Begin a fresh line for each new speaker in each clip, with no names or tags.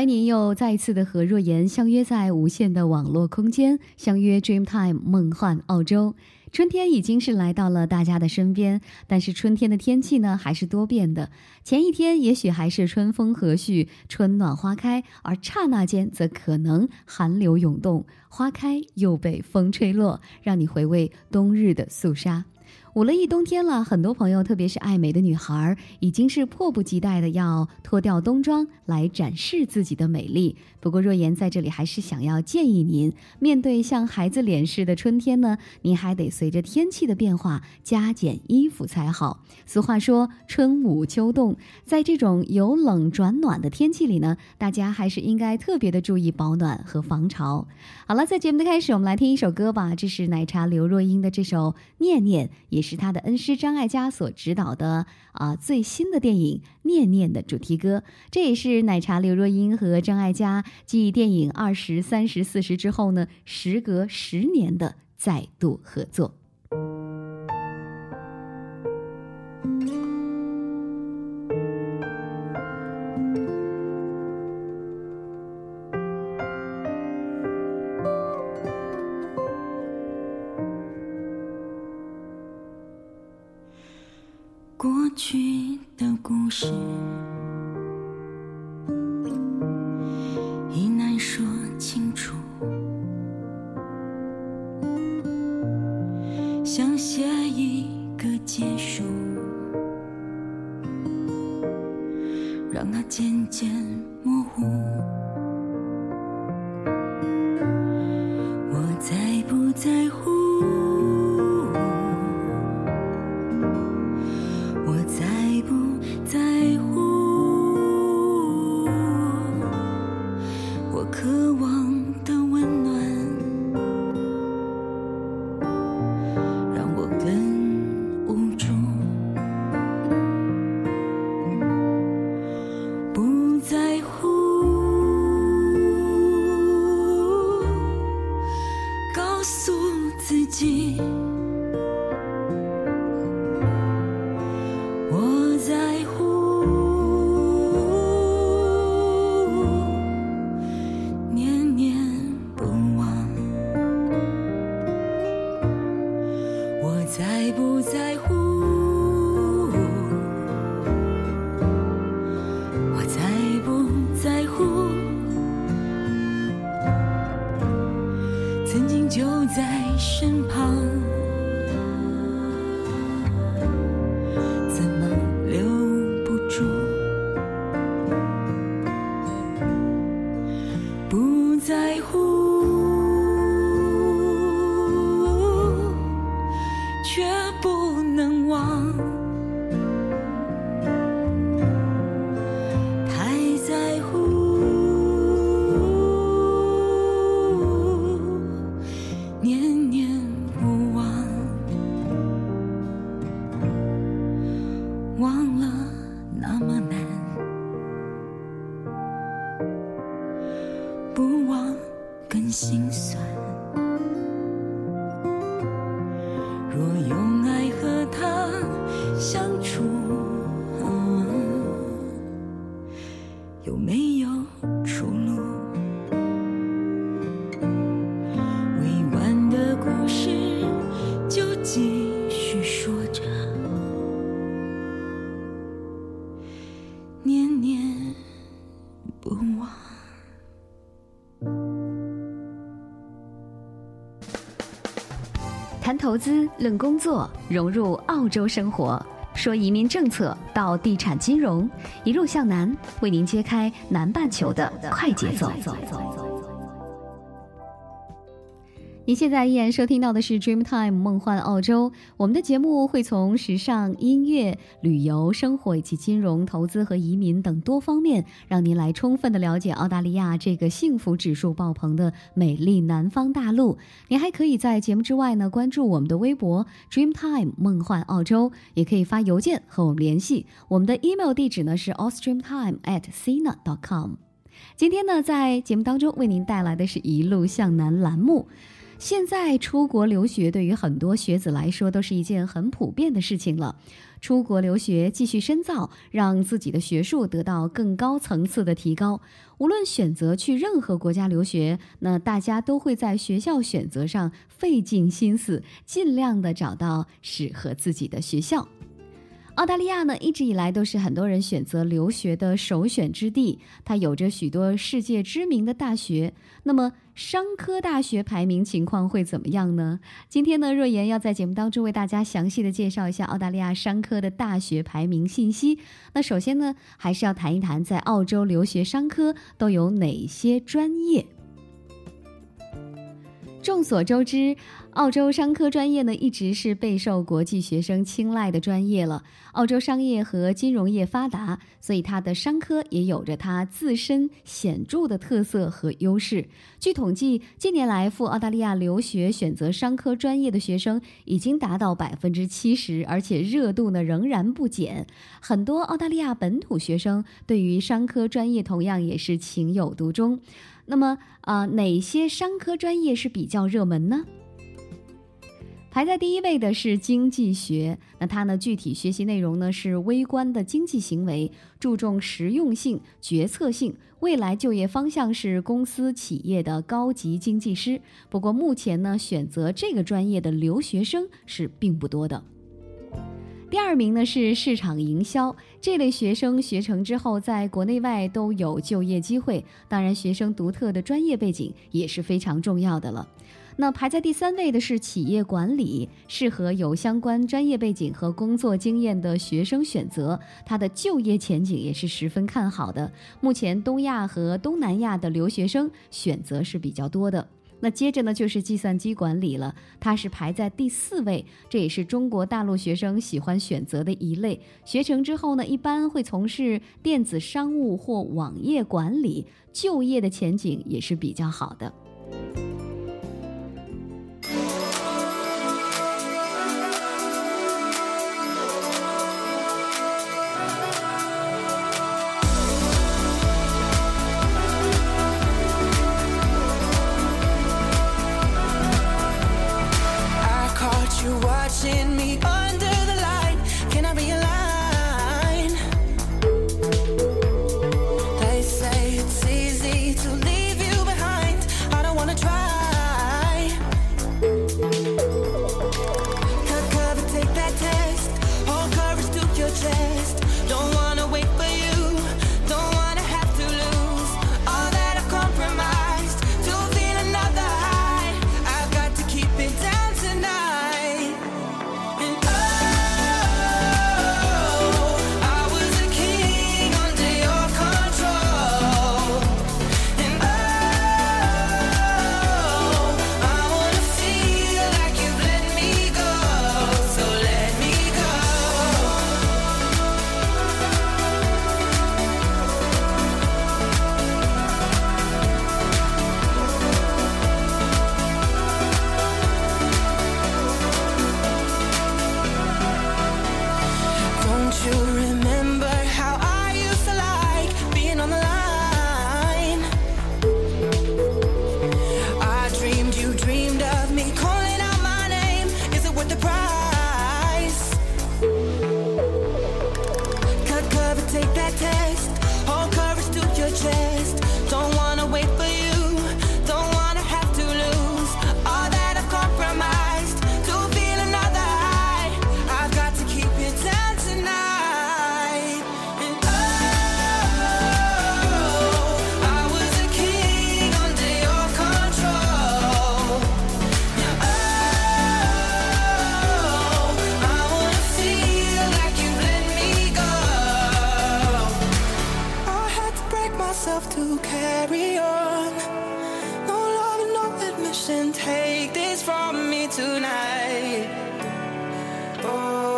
欢迎您又再一次的和若言相约在无限的网络空间，相约 Dreamtime 梦幻澳洲。春天已经是来到了大家的身边，但是春天的天气呢还是多变的。前一天也许还是春风和煦、春暖花开，而刹那间则可能寒流涌动，花开又被风吹落，让你回味冬日的肃杀。捂了一冬天了，很多朋友，特别是爱美的女孩，已经是迫不及待的要脱掉冬装来展示自己的美丽。不过若言在这里还是想要建议您，面对像孩子脸似的春天呢，您还得随着天气的变化加减衣服才好。俗话说春捂秋冻，在这种由冷转暖的天气里呢，大家还是应该特别的注意保暖和防潮。好了，在节目的开始，我们来听一首歌吧，这是奶茶刘若英的这首《念念》。也是他的恩师张艾嘉所指导的啊最新的电影《念念》的主题歌，这也是奶茶刘若英和张艾嘉继电影二十三十四十之后呢，时隔十年的再度合作。
相处有没有出路？未完的故事就继续说着。念念不忘。谈
投资论工作融入澳洲生活。说移民政策到地产金融，一路向南，为您揭开南半球的快节奏。您现在依然收听到的是《Dreamtime 梦幻澳洲》，我们的节目会从时尚、音乐、旅游、生活以及金融、投资和移民等多方面，让您来充分的了解澳大利亚这个幸福指数爆棚的美丽南方大陆。您还可以在节目之外呢，关注我们的微博 Dreamtime 梦幻澳洲，也可以发邮件和我们联系。我们的 email 地址呢是 austreamtime at sina.com。今天呢，在节目当中为您带来的是一路向南栏目。现在出国留学对于很多学子来说都是一件很普遍的事情了。出国留学继续深造，让自己的学术得到更高层次的提高。无论选择去任何国家留学，那大家都会在学校选择上费尽心思，尽量的找到适合自己的学校。澳大利亚呢，一直以来都是很多人选择留学的首选之地。它有着许多世界知名的大学。那么，商科大学排名情况会怎么样呢？今天呢，若言要在节目当中为大家详细的介绍一下澳大利亚商科的大学排名信息。那首先呢，还是要谈一谈在澳洲留学商科都有哪些专业。众所周知。澳洲商科专业呢，一直是备受国际学生青睐的专业了。澳洲商业和金融业发达，所以它的商科也有着它自身显著的特色和优势。据统计，近年来赴澳大利亚留学选择商科专业的学生已经达到百分之七十，而且热度呢仍然不减。很多澳大利亚本土学生对于商科专业同样也是情有独钟。那么啊，哪些商科专业是比较热门呢？排在第一位的是经济学，那它呢具体学习内容呢是微观的经济行为，注重实用性、决策性，未来就业方向是公司企业的高级经济师。不过目前呢选择这个专业的留学生是并不多的。第二名呢是市场营销，这类学生学成之后在国内外都有就业机会，当然学生独特的专业背景也是非常重要的了。那排在第三位的是企业管理，适合有相关专业背景和工作经验的学生选择，它的就业前景也是十分看好的。目前东亚和东南亚的留学生选择是比较多的。那接着呢就是计算机管理了，它是排在第四位，这也是中国大陆学生喜欢选择的一类。学成之后呢，一般会从事电子商务或网页管理，就业的前景也是比较好的。
myself to carry on. No love, no admission. Take this from me tonight. Oh.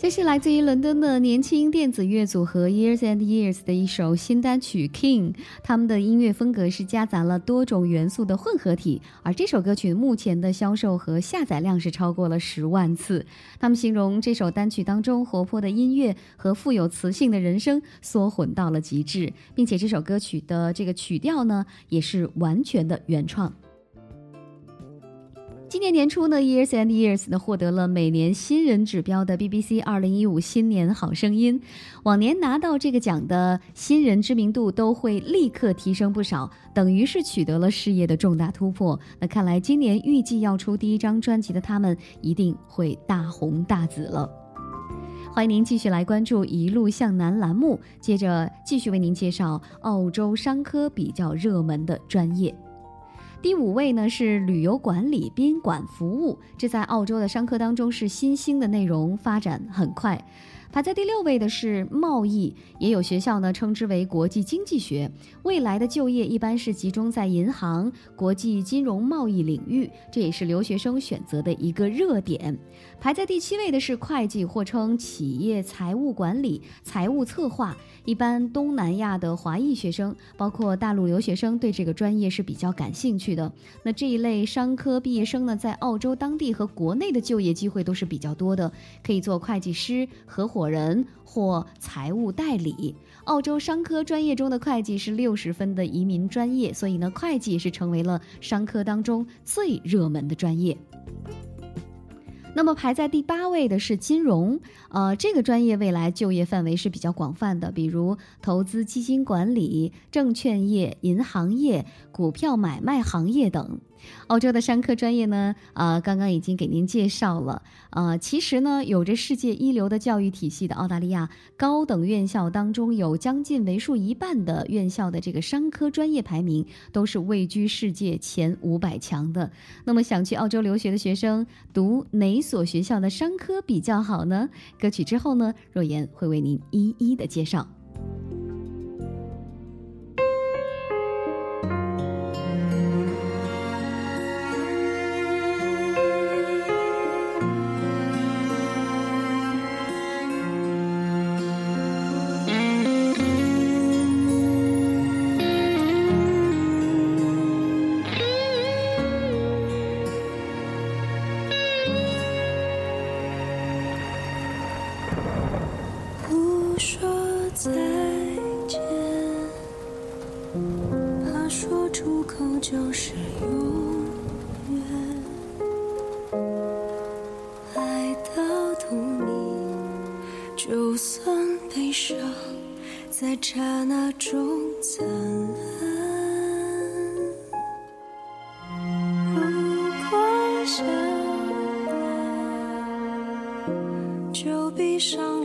这是来自于伦敦的年轻电子乐组合 Years and Years 的一首新单曲《King》，他们的音乐风格是夹杂了多种元素的混合体，而这首歌曲目前的销售和下载量是超过了十万次。他们形容这首单曲当中活泼的音乐和富有磁性的人声缩混到了极致，并且这首歌曲的这个曲调呢也是完全的原创。今年年初呢，Years and Years 呢获得了每年新人指标的 BBC 二零一五新年好声音。往年拿到这个奖的新人知名度都会立刻提升不少，等于是取得了事业的重大突破。那看来今年预计要出第一张专辑的他们一定会大红大紫了。欢迎您继续来关注“一路向南”栏目，接着继续为您介绍澳洲商科比较热门的专业。第五位呢是旅游管理宾馆服务，这在澳洲的商科当中是新兴的内容，发展很快。排在第六位的是贸易，也有学校呢称之为国际经济学。未来的就业一般是集中在银行、国际金融贸易领域，这也是留学生选择的一个热点。排在第七位的是会计，或称企业财务管理、财务策划。一般东南亚的华裔学生，包括大陆留学生，对这个专业是比较感兴趣的。那这一类商科毕业生呢，在澳洲当地和国内的就业机会都是比较多的，可以做会计师、合伙。人或财务代理，澳洲商科专业中的会计是六十分的移民专业，所以呢，会计是成为了商科当中最热门的专业。那么排在第八位的是金融，呃，这个专业未来就业范围是比较广泛的，比如投资基金管理、证券业、银行业、股票买卖行业等。澳洲的商科专业呢，啊，刚刚已经给您介绍了。呃，其实呢，有着世界一流的教育体系的澳大利亚高等院校当中，有将近为数一半的院校的这个商科专业排名都是位居世界前五百强的。那么，想去澳洲留学的学生，读哪所学校的商科比较好呢？歌曲之后呢，若言会为您一一的介绍。就是
永远，爱到痛你，就算悲伤在刹那
中灿烂。如果想念，就闭上。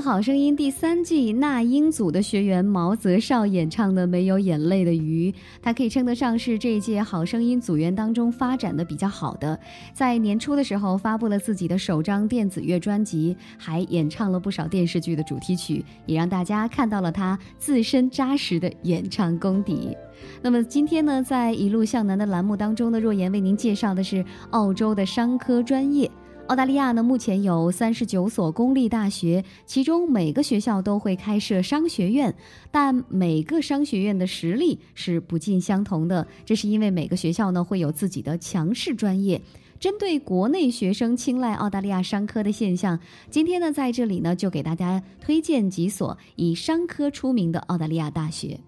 好声音第三季那英组的学员毛泽少演唱的《没有眼泪的鱼》，他可以称得上是这一届好声音组员当中发展的比较好的。在年初的时候发布了自己的首张电子乐专辑，还演唱了不少电视剧的主题曲，也让大家看到了他自身扎实的演唱功底。那么今天呢，在一路向南的栏目当中呢，若言为您介绍的是澳洲的商科专业。澳大利亚呢，目前有三十九所公立大学，其中每个学校都会开设商学院，但每个商学院的实力是不尽相同的。这是因为每个学校呢会有自己的强势专业。针对国内学生青睐澳大利亚商科的现象，今天呢在这里呢就给大家推荐几所以商科出名的澳大利亚大学。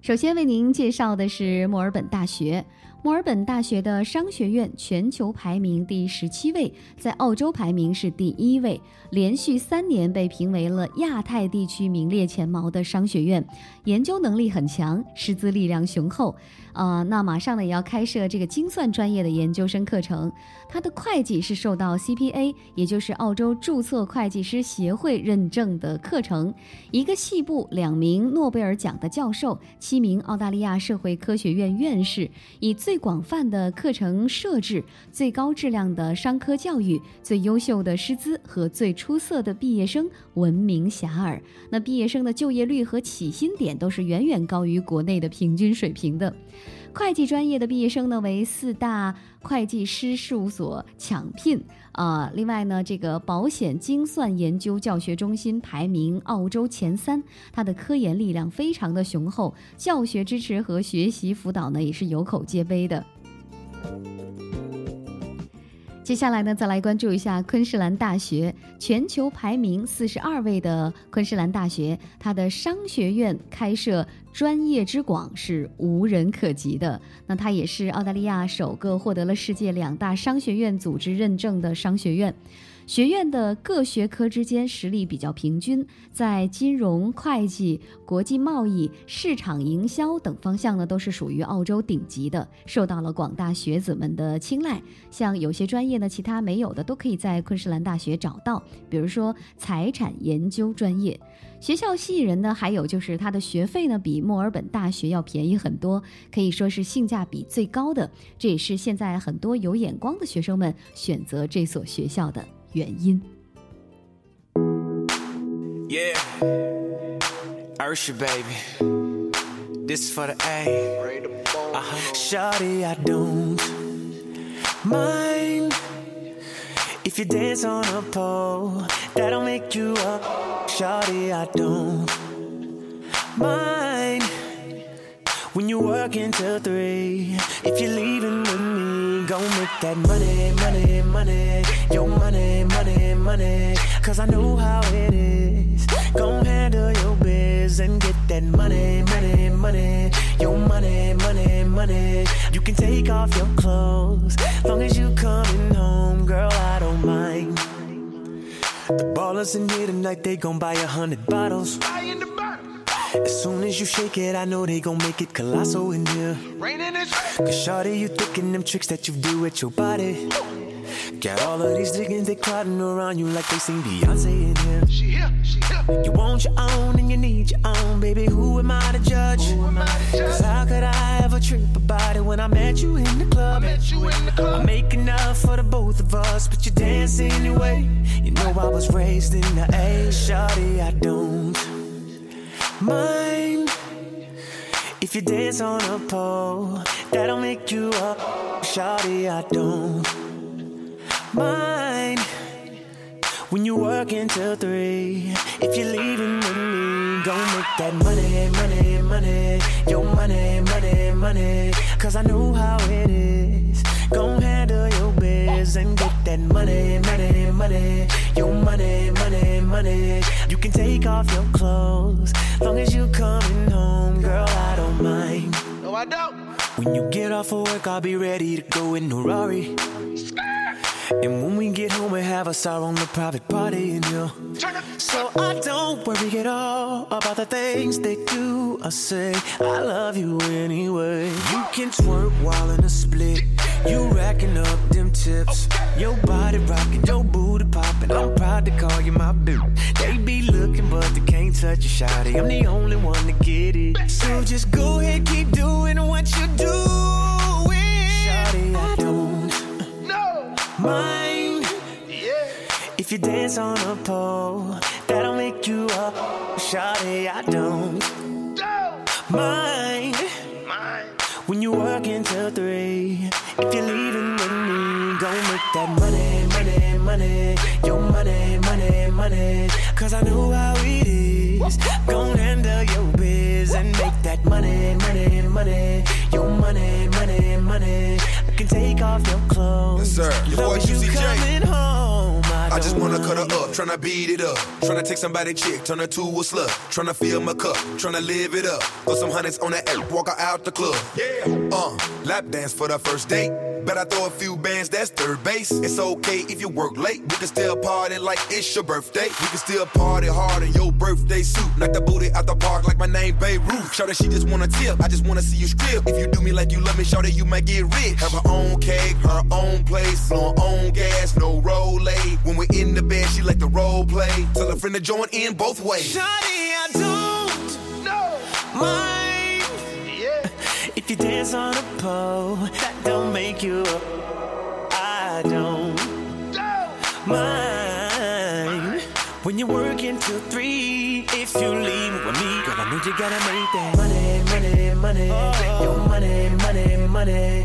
首先为您介绍的是墨尔本大学。墨尔本大学的商学院全球排名第十七位，在澳洲排名是第一位，连续三年被评为了亚太地区名列前茅的商学院，研究能力很强，师资力量雄厚。啊，那马上呢也要开设这个精算专业的研究生课程。它的会计是受到 CPA，也就是澳洲注册会计师协会认证的课程。一个系部两名诺贝尔奖的教授，七名澳大利亚社会科学院院士，以最广泛的课程设置、最高质量的商科教育、最优秀的师资和最出色的毕业生闻名遐迩。那毕业生的就业率和起薪点都是远远高于国内的平均水平的。会计专业的毕业生呢，为四大会计师事务所抢聘啊。另外呢，这个保险精算研究教学中心排名澳洲前三，它的科研力量非常的雄厚，教学支持和学习辅导呢也是有口皆碑的。接下来呢，再来关注一下昆士兰大学，全球排名四十二位的昆士兰大学，它的商学院开设专业之广是无人可及的。那它也是澳大利亚首个获得了世界两大商学院组织认证的商学院。学院的各学科之间实力比较平均，在金融、会计、国际贸易、市场营销等方向呢，都是属于澳洲顶级的，受到了广大学子们的青睐。像有些专业呢，其他没有的，都可以在昆士兰大学找到，比如说财产研究专业。学校吸引人的还有就是它的学费呢，比墨尔本大学要便宜很多，可以说是性价比最高的。这也是现在很多有眼光的学生们选择这所学校的。原因。
Yeah, Ursha, baby. This for the A. Uh-huh. Shawty, I don't mind if you dance on a pole. That'll make you up. Shawty, I don't mind when you work until three. If you're leaving with me, go make that money, money, money. Your money, money, money. Cause I know how it is. Go handle your biz and get that money, money, money. Your money, money, money. You can take off your clothes. Long as you coming home, girl, I don't mind. The ballers in here tonight, they gon' buy a hundred bottles. As soon as you shake it, I know they gon' make it colossal in here. Cause shawty, you thinking them tricks that you do with your body. Got all of these niggas, they crowding around you like they seen Beyonce in here.
She here, she here.
You want your own and you need your own, baby. Who am I to judge?
Who am I to judge?
Cause how could I ever trip about it when I met you in the club?
I met you in the
I
club.
make enough for the both of us, but you dance anyway. You know I was raised in the A, shawty, I don't If you dance on oh, a pole, that'll make you up, shawty, I don't mind. When you work until three, if you're leaving with me, go make that money, money, money, your money, money, money. Cause I know how it is. Go handle biz and get that money, money, money, your money, money, money. You can take off your clothes, long as you coming home, girl, I don't mind.
No, I don't.
When you get off of work, I'll be ready to go in a Rari. And when we get home, we have us our own little private party.
Turn up.
So I don't worry at all about the things they do I say. I love you anyway. You can twerk while in a split. You racking up them tips. Your body rocking, your booty popping. I'm proud to call you my boo. They be looking, but they can't touch you, shawty. I'm the only one to get it. So just go ahead, keep doing what you doing.
No.
mind.
Yeah.
If you dance on a pole, that'll make you up. Shawty, I don't
Don't.
mind.
Mine.
When you work until three, if you're leaving with me, go make that money, money, money, your money, money, money. Cause I know how it is. Go handle your biz and make that money, money, money, your money, money, money. Can take off your clothes.
Yes, sir. Your boy
you coming home. I,
just wanna cut her up, tryna beat it up. Tryna take somebody chick, turn her to a slut. Tryna fill my cup, tryna live it up. Throw some hundreds on that app, walk her out the club. Yeah. Uh, lap dance for the first date. Bet I throw a few bands, that's third base. It's okay if you work late. We can still party like it's your birthday. We can still party hard in your birthday suit. Knock the booty out the park like my name Beirut. Shout that she just wanna tip. I just wanna see you strip. If you do me like you love me, shout that you might get rich. Have her own cake, her own place, on own gas, no roll When we in the bed, she like the role play. Tell a friend to join in both ways.
Shawty, I don't
No.
mind
Yeah.
if you dance on a pole. That don't make you up. I don't
Don't.
mind when you work until three. If you leave with me, girl, I know you gotta make that money, money, money, oh. your money, money, money.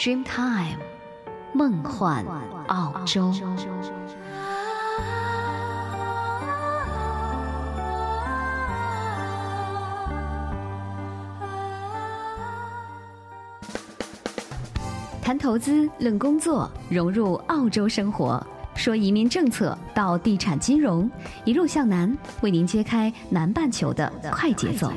Dreamtime，梦幻澳洲。谈投资，论工作，融入澳洲生活。说移民政策到地产金融，一路向南，为您揭开南半球的快节奏。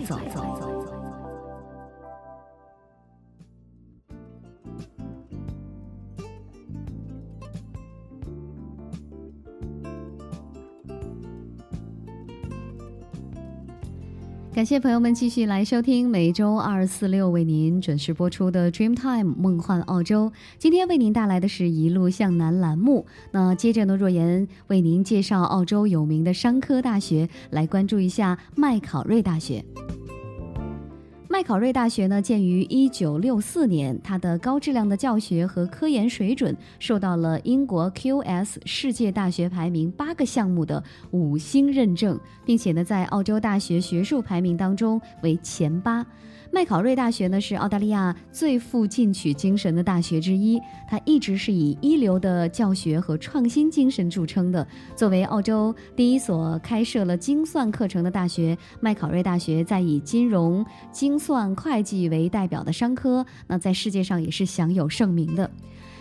感谢朋友们继续来收听每周二、四、六为您准时播出的 Dreamtime 梦幻澳洲。今天为您带来的是一路向南栏目。那接着呢，若言为您介绍澳洲有名的商科大学，来关注一下麦考瑞大学。麦考瑞大学呢，建于一九六四年，它的高质量的教学和科研水准受到了英国 QS 世界大学排名八个项目的五星认证，并且呢，在澳洲大学学术排名当中为前八。麦考瑞大学呢是澳大利亚最富进取精神的大学之一，它一直是以一流的教学和创新精神著称的。作为澳洲第一所开设了精算课程的大学，麦考瑞大学在以金融、精算、会计为代表的商科，那在世界上也是享有盛名的。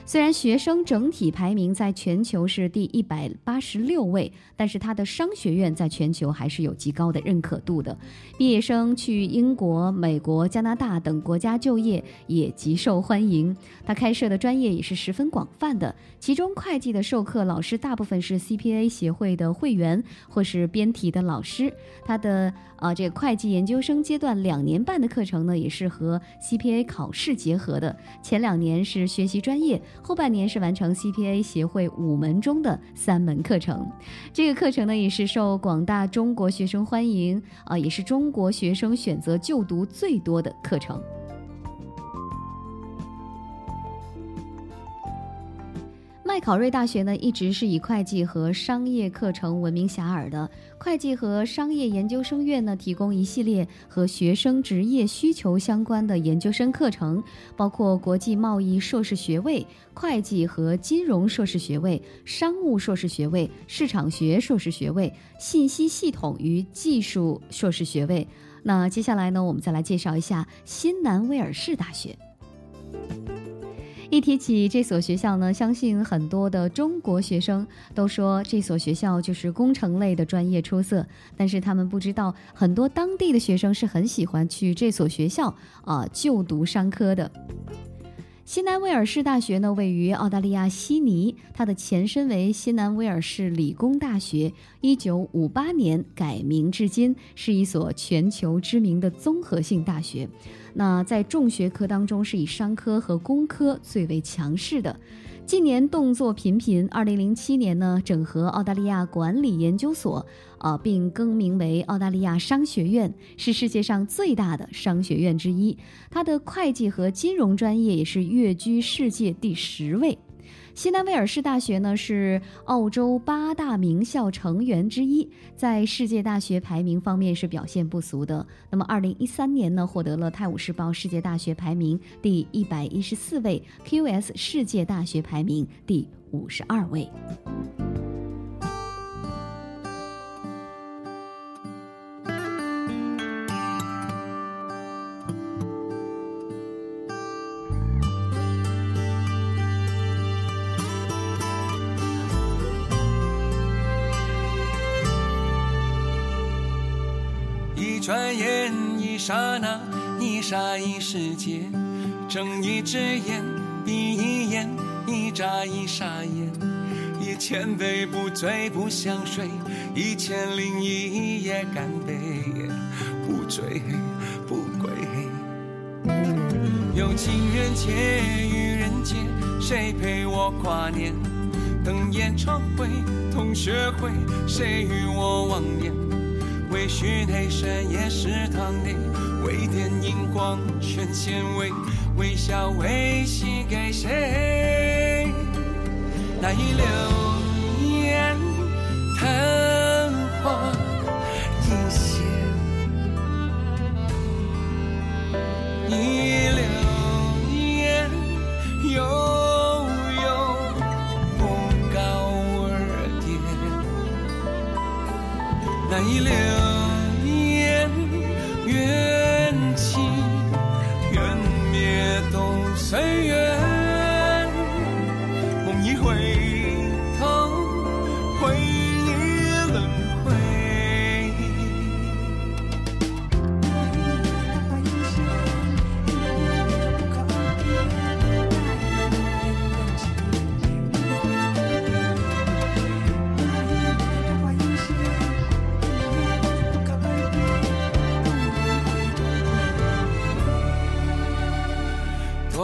虽然学生整体排名在全球是第一百八十六位，但是它的商学院在全球还是有极高的认可度的。毕业生去英国、美国、加拿大等国家就业也极受欢迎。他开设的专业也是十分广泛的，其中会计的授课老师大部分是 CPA 协会的会员或是编题的老师。他的啊，这个会计研究生阶段两年半的课程呢，也是和 CPA 考试结合的。前两年是学习专业。后半年是完成 CPA 协会五门中的三门课程，这个课程呢也是受广大中国学生欢迎啊，也是中国学生选择就读最多的课程。麦考瑞大学呢，一直是以会计和商业课程闻名遐迩的。会计和商业研究生院呢，提供一系列和学生职业需求相关的研究生课程，包括国际贸易硕士学位、会计和金融硕士学位、商务硕士学位、市场学硕士学位、信息系统与技术硕士学位。那接下来呢，我们再来介绍一下新南威尔士大学。一提起这所学校呢，相信很多的中国学生都说这所学校就是工程类的专业出色，但是他们不知道，很多当地的学生是很喜欢去这所学校啊就读商科的。新南威尔士大学呢，位于澳大利亚悉尼，它的前身为新南威尔士理工大学，一九五八年改名至今，是一所全球知名的综合性大学。那在重学科当中，是以商科和工科最为强势的。近年动作频频，二零零七年呢，整合澳大利亚管理研究所，啊，并更名为澳大利亚商学院，是世界上最大的商学院之一。它的会计和金融专业也是跃居世界第十位。西南威尔士大学呢是澳洲八大名校成员之一，在世界大学排名方面是表现不俗的。那么，二零一三年呢获得了《泰晤士报》世界大学排名第一百一十四位，QS 世界大学排名第五十二位。
转眼一刹那，一刹一世界。睁一只眼闭一眼，一眨一眨眼。一千杯不醉不想睡，一千零一夜干杯。不醉不归。有情人节愚人节，谁陪我跨年？等演唱会同学会，谁与我忘年？微醺黑深夜食堂里，微电影光圈纤维，微笑微吸给谁？那一流言，昙花一现那一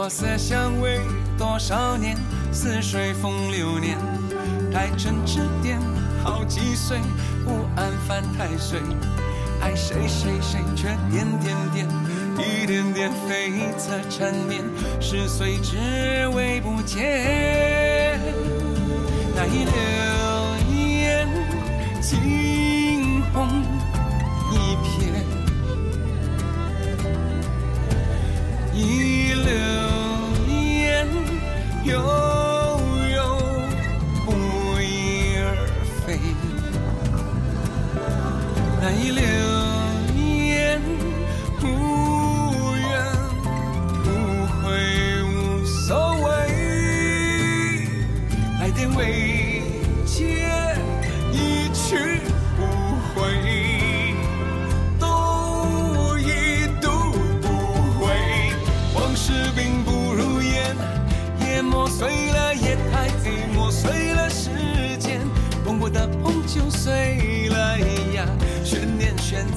色香味多少年，似水风流年。待针指点，好几岁，不安犯太岁。爱谁谁谁，却点点点，一点点悱恻缠绵。十岁只为不见，那一流言惊鸿一瞥。未悠悠不翼而飞。难以留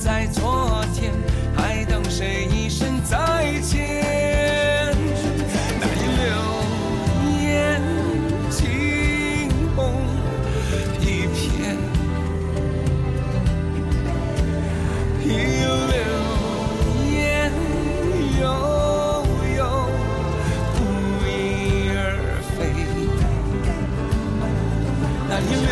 在昨天，还等谁一声再见？那一流言惊鸿一瞥，一流言悠悠不翼而飞。那一流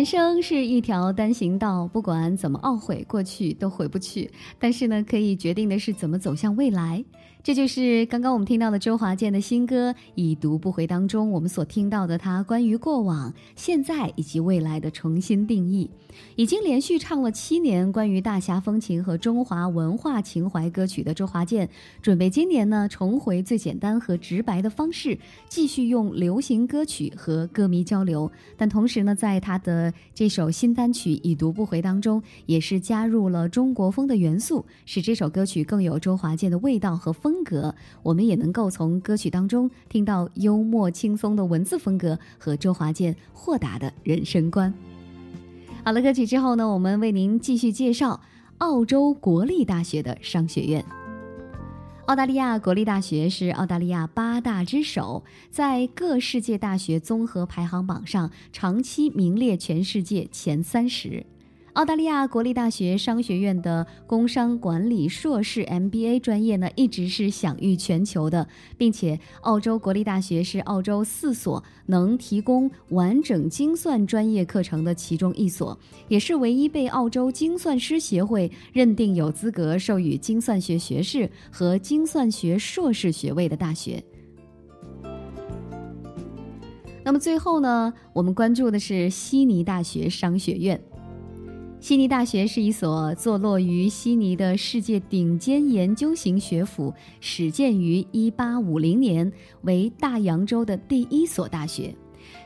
人生是一条单行道，不管怎么懊悔，过去都回不去。但是呢，可以决定的是怎么走向未来。这就是刚刚我们听到的周华健的新歌《已读不回》当中，我们所听到的他关于过往、现在以及未来的重新定义。已经连续唱了七年关于大侠风情和中华文化情怀歌曲的周华健，准备今年呢重回最简单和直白的方式，继续用流行歌曲和歌迷交流。但同时呢，在他的这首新单曲《已读不回》当中，也是加入了中国风的元素，使这首歌曲更有周华健的味道和风风格。我们也能够从歌曲当中听到幽默轻松的文字风格和周华健豁达的人生观。好了，歌曲之后呢，我们为您继续介绍澳洲国立大学的商学院。澳大利亚国立大学是澳大利亚八大之首，在各世界大学综合排行榜上长期名列全世界前三十。澳大利亚国立大学商学院的工商管理硕士 MBA 专业呢，一直是享誉全球的，并且澳洲国立大学是澳洲四所能提供完整精算专业课程的其中一所，也是唯一被澳洲精算师协会认定有资格授予精算学学士和精算学硕士学位的大学。那么最后呢，我们关注的是悉尼大学商学院。悉尼大学是一所坐落于悉尼的世界顶尖研究型学府，始建于1850年，为大洋洲的第一所大学。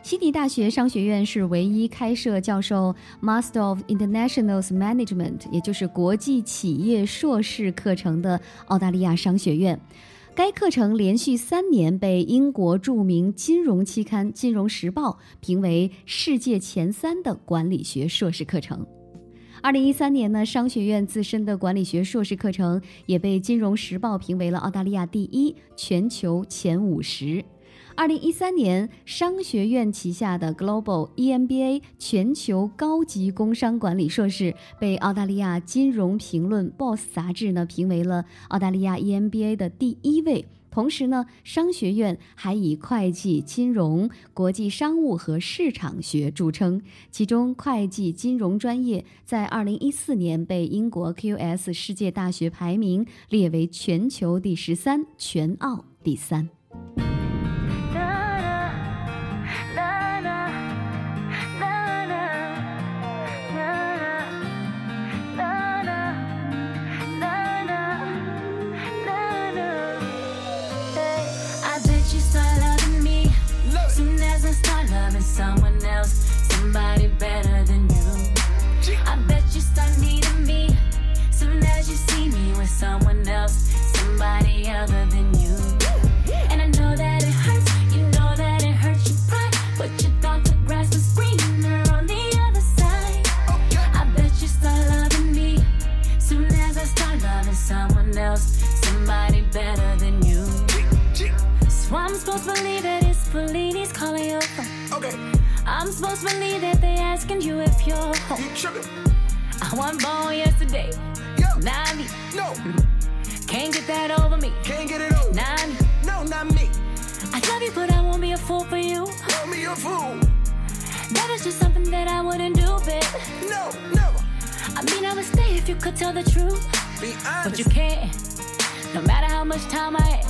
悉尼大学商学院是唯一开设教授 Master of International Management，也就是国际企业硕士课程的澳大利亚商学院。该课程连续三年被英国著名金融期刊《金融时报》评为世界前三的管理学硕士课程。二零一三年呢，商学院自身的管理学硕士课程也被《金融时报》评为了澳大利亚第一，全球前五十。二零一三年，商学院旗下的 Global EMBA 全球高级工商管理硕士被澳大利亚金融评论 BOSS 杂志呢评为了澳大利亚 EMBA 的第一位。同时呢，商学院还以会计、金融、国际商务和市场学著称。其中，会计金融专业在二零一四年被英国 QS 世界大学排名列为全球第十三，全澳第三。
Somebody better than you. I bet you start needing me soon as you see me with someone else, somebody other than you. And I know that it hurts, you know that it hurts your pride, but you thought the grass was greener on the other side. I bet you start loving me soon as I start loving someone else, somebody better than you. So I'm supposed to believe that it's Fellini's calling.
Okay,
I'm supposed to believe that they asking you if you're home.
you tripping.
I wasn't born yesterday.
Yo,
Not me.
no,
Can't get that over me.
can't get it over.
Not me.
No, not me.
I love you, but I won't be a fool for you.
Call me a fool.
That is just something that I wouldn't do, babe.
No, never.
I mean, I would stay if you could tell the truth.
Be honest.
But you can't. No matter how much time I.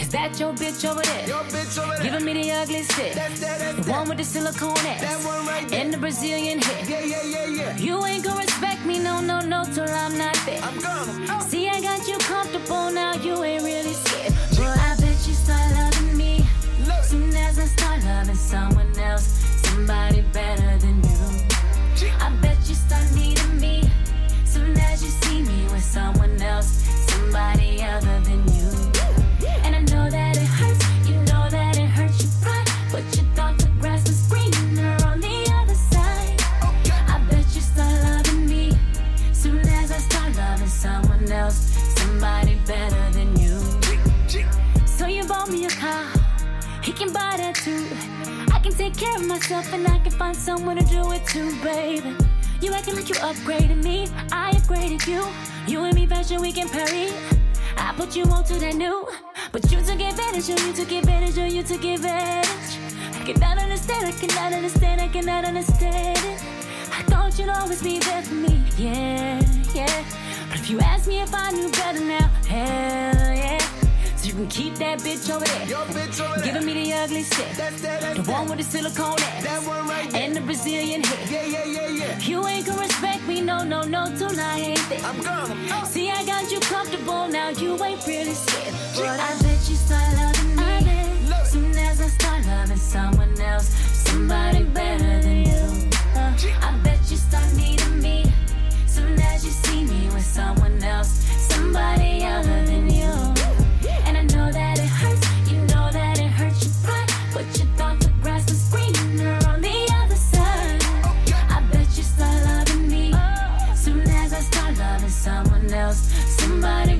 Is that your bitch over there?
Your bitch over there.
Giving me the ugly stick.
That's that, that's
The one with the silicone ass.
That one right there.
And the Brazilian hair.
Yeah, yeah, yeah, yeah.
You ain't gonna respect me, no, no, no, till I'm not there.
I'm gonna. Oh.
See, I got you comfortable now, you ain't really scared. But I bet you start loving me.
Look.
Soon as I start loving someone else, somebody better than you. I bet you start needing me. Soon as you see me with someone else, somebody other than you. Somebody better than you. So you bought me a car, he can buy that too. I can take care of myself and I can find someone to do it too, baby. You acting like you upgraded me, I upgraded you. You and me fashion we can parry. I put you on to that new, but you took advantage, of you took advantage, of you took advantage. I cannot understand, I cannot understand, I cannot understand it. I thought you'd always be there for me, yeah, yeah. If you ask me if I knew better now, hell yeah. So you can keep that bitch over there.
Your bitch over there.
Giving me the ugly.
That's that, that's
The
that.
one with the silicone ass.
That one right there.
And the Brazilian hair.
Yeah, yeah, yeah, yeah.
You ain't gonna respect me, no, no, no, I there.
I'm gonna.
See, I got you comfortable now, you ain't really scared. But I bet you start loving me.
Look.
Soon as I start loving someone else, somebody better than you. Uh, I bet you start needing me. Soon as you see me with someone else, somebody other than you. And I know that it hurts, you know that it hurts your pride. But you thought the grass was greener on the other side. I bet you start loving me. Soon as I start loving someone else, somebody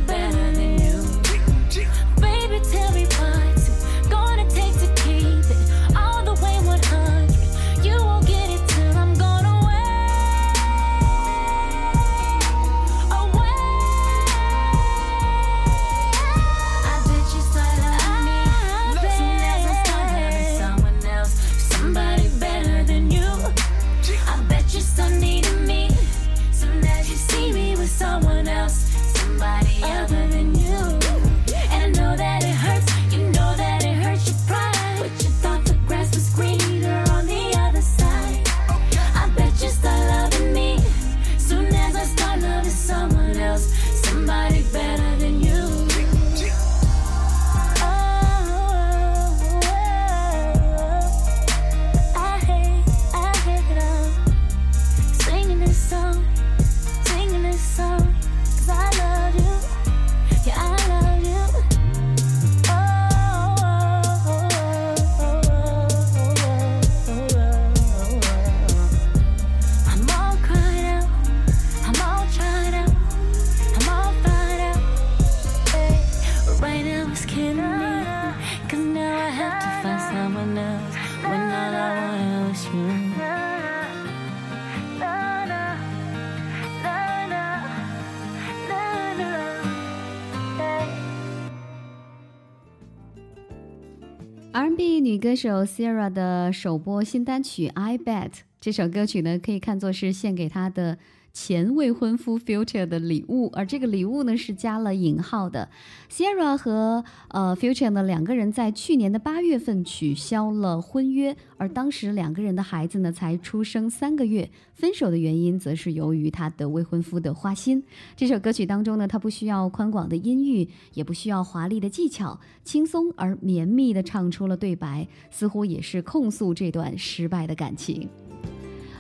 这首 Sierra 的首播新单曲《I Bet》这首歌曲呢，可以看作是献给他的前未婚夫 Future 的礼物，而这个礼物呢是加了引号的。Sierra 和呃 Future 呢两个人在去年的八月份取消了婚约，而当时两个人的孩子呢才出生三个月。分手的原因则是由于他的未婚夫的花心。这首歌曲当中呢，它不需要宽广的音域，也不需要华丽的技巧，轻松而绵密地唱出了对白，似乎也是控诉这段失败的感情。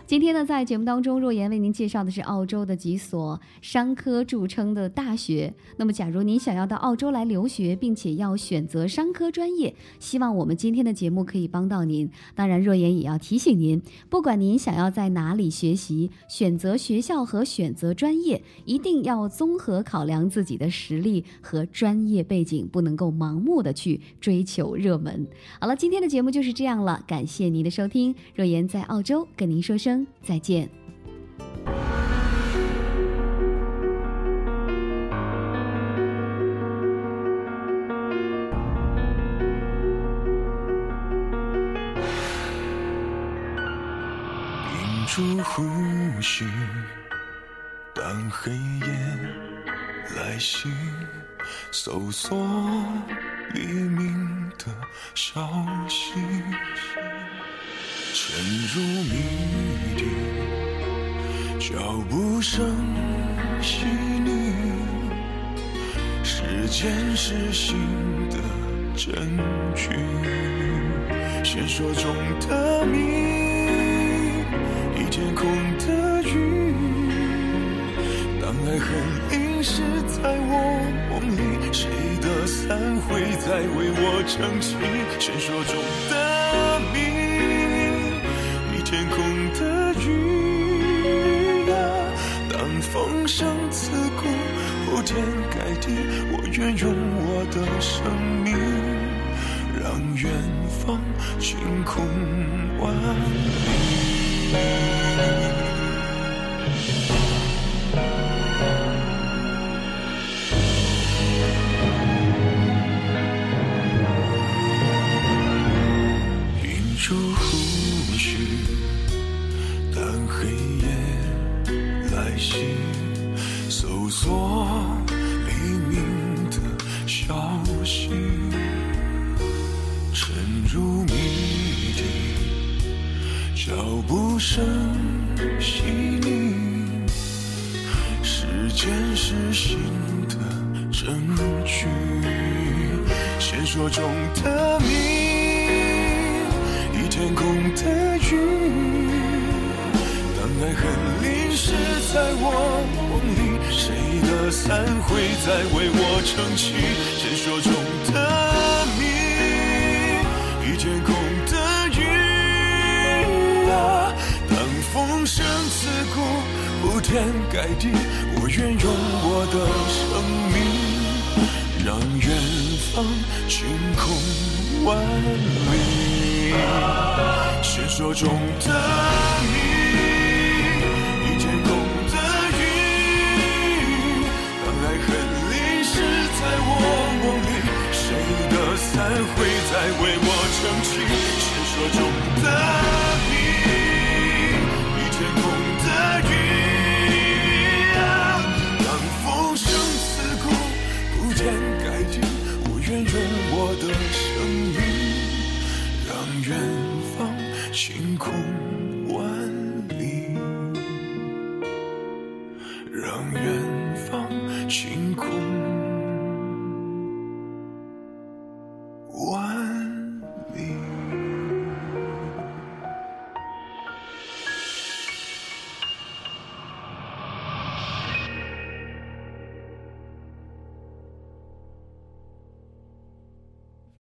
今天呢，在节目当中，若言为您介绍的是澳洲的几所商科著称的大学。那么，假如您想要到澳洲来留学，并且要选择商科专业，希望我们今天的节目可以帮到您。当然，若言也要提醒您，不管您想要在哪里学习，选择学校和选择专业，一定要综合考量自己的实力和专业背景，不能够盲目的去追求热门。好了，今天的节目就是这样了，感谢您的收听。若言在澳洲跟您说声再见。
屏
住呼吸当黑夜来袭搜索黎明的消息沉入迷脚步声细腻，时间是新的证据，线索中的谜，一天空的雨。当爱恨淋湿在我梦里，谁的伞会再为我撑起线索中的谜？一天空的雨，风声刺骨，铺天盖地，我愿用我的生命，让远方晴空万里。爱恨淋湿在我梦里，谁的伞会再为我撑起传说中的谜？一天空的雨啊，当风声刺骨，铺天盖地，我愿用我的生命，让远方晴空万里。传说中的谜，梦里谁的伞会再为我撑起传说中的你一却淋的雨啊当风声刺骨不见改进我愿用我的生命让远方星空万里。让远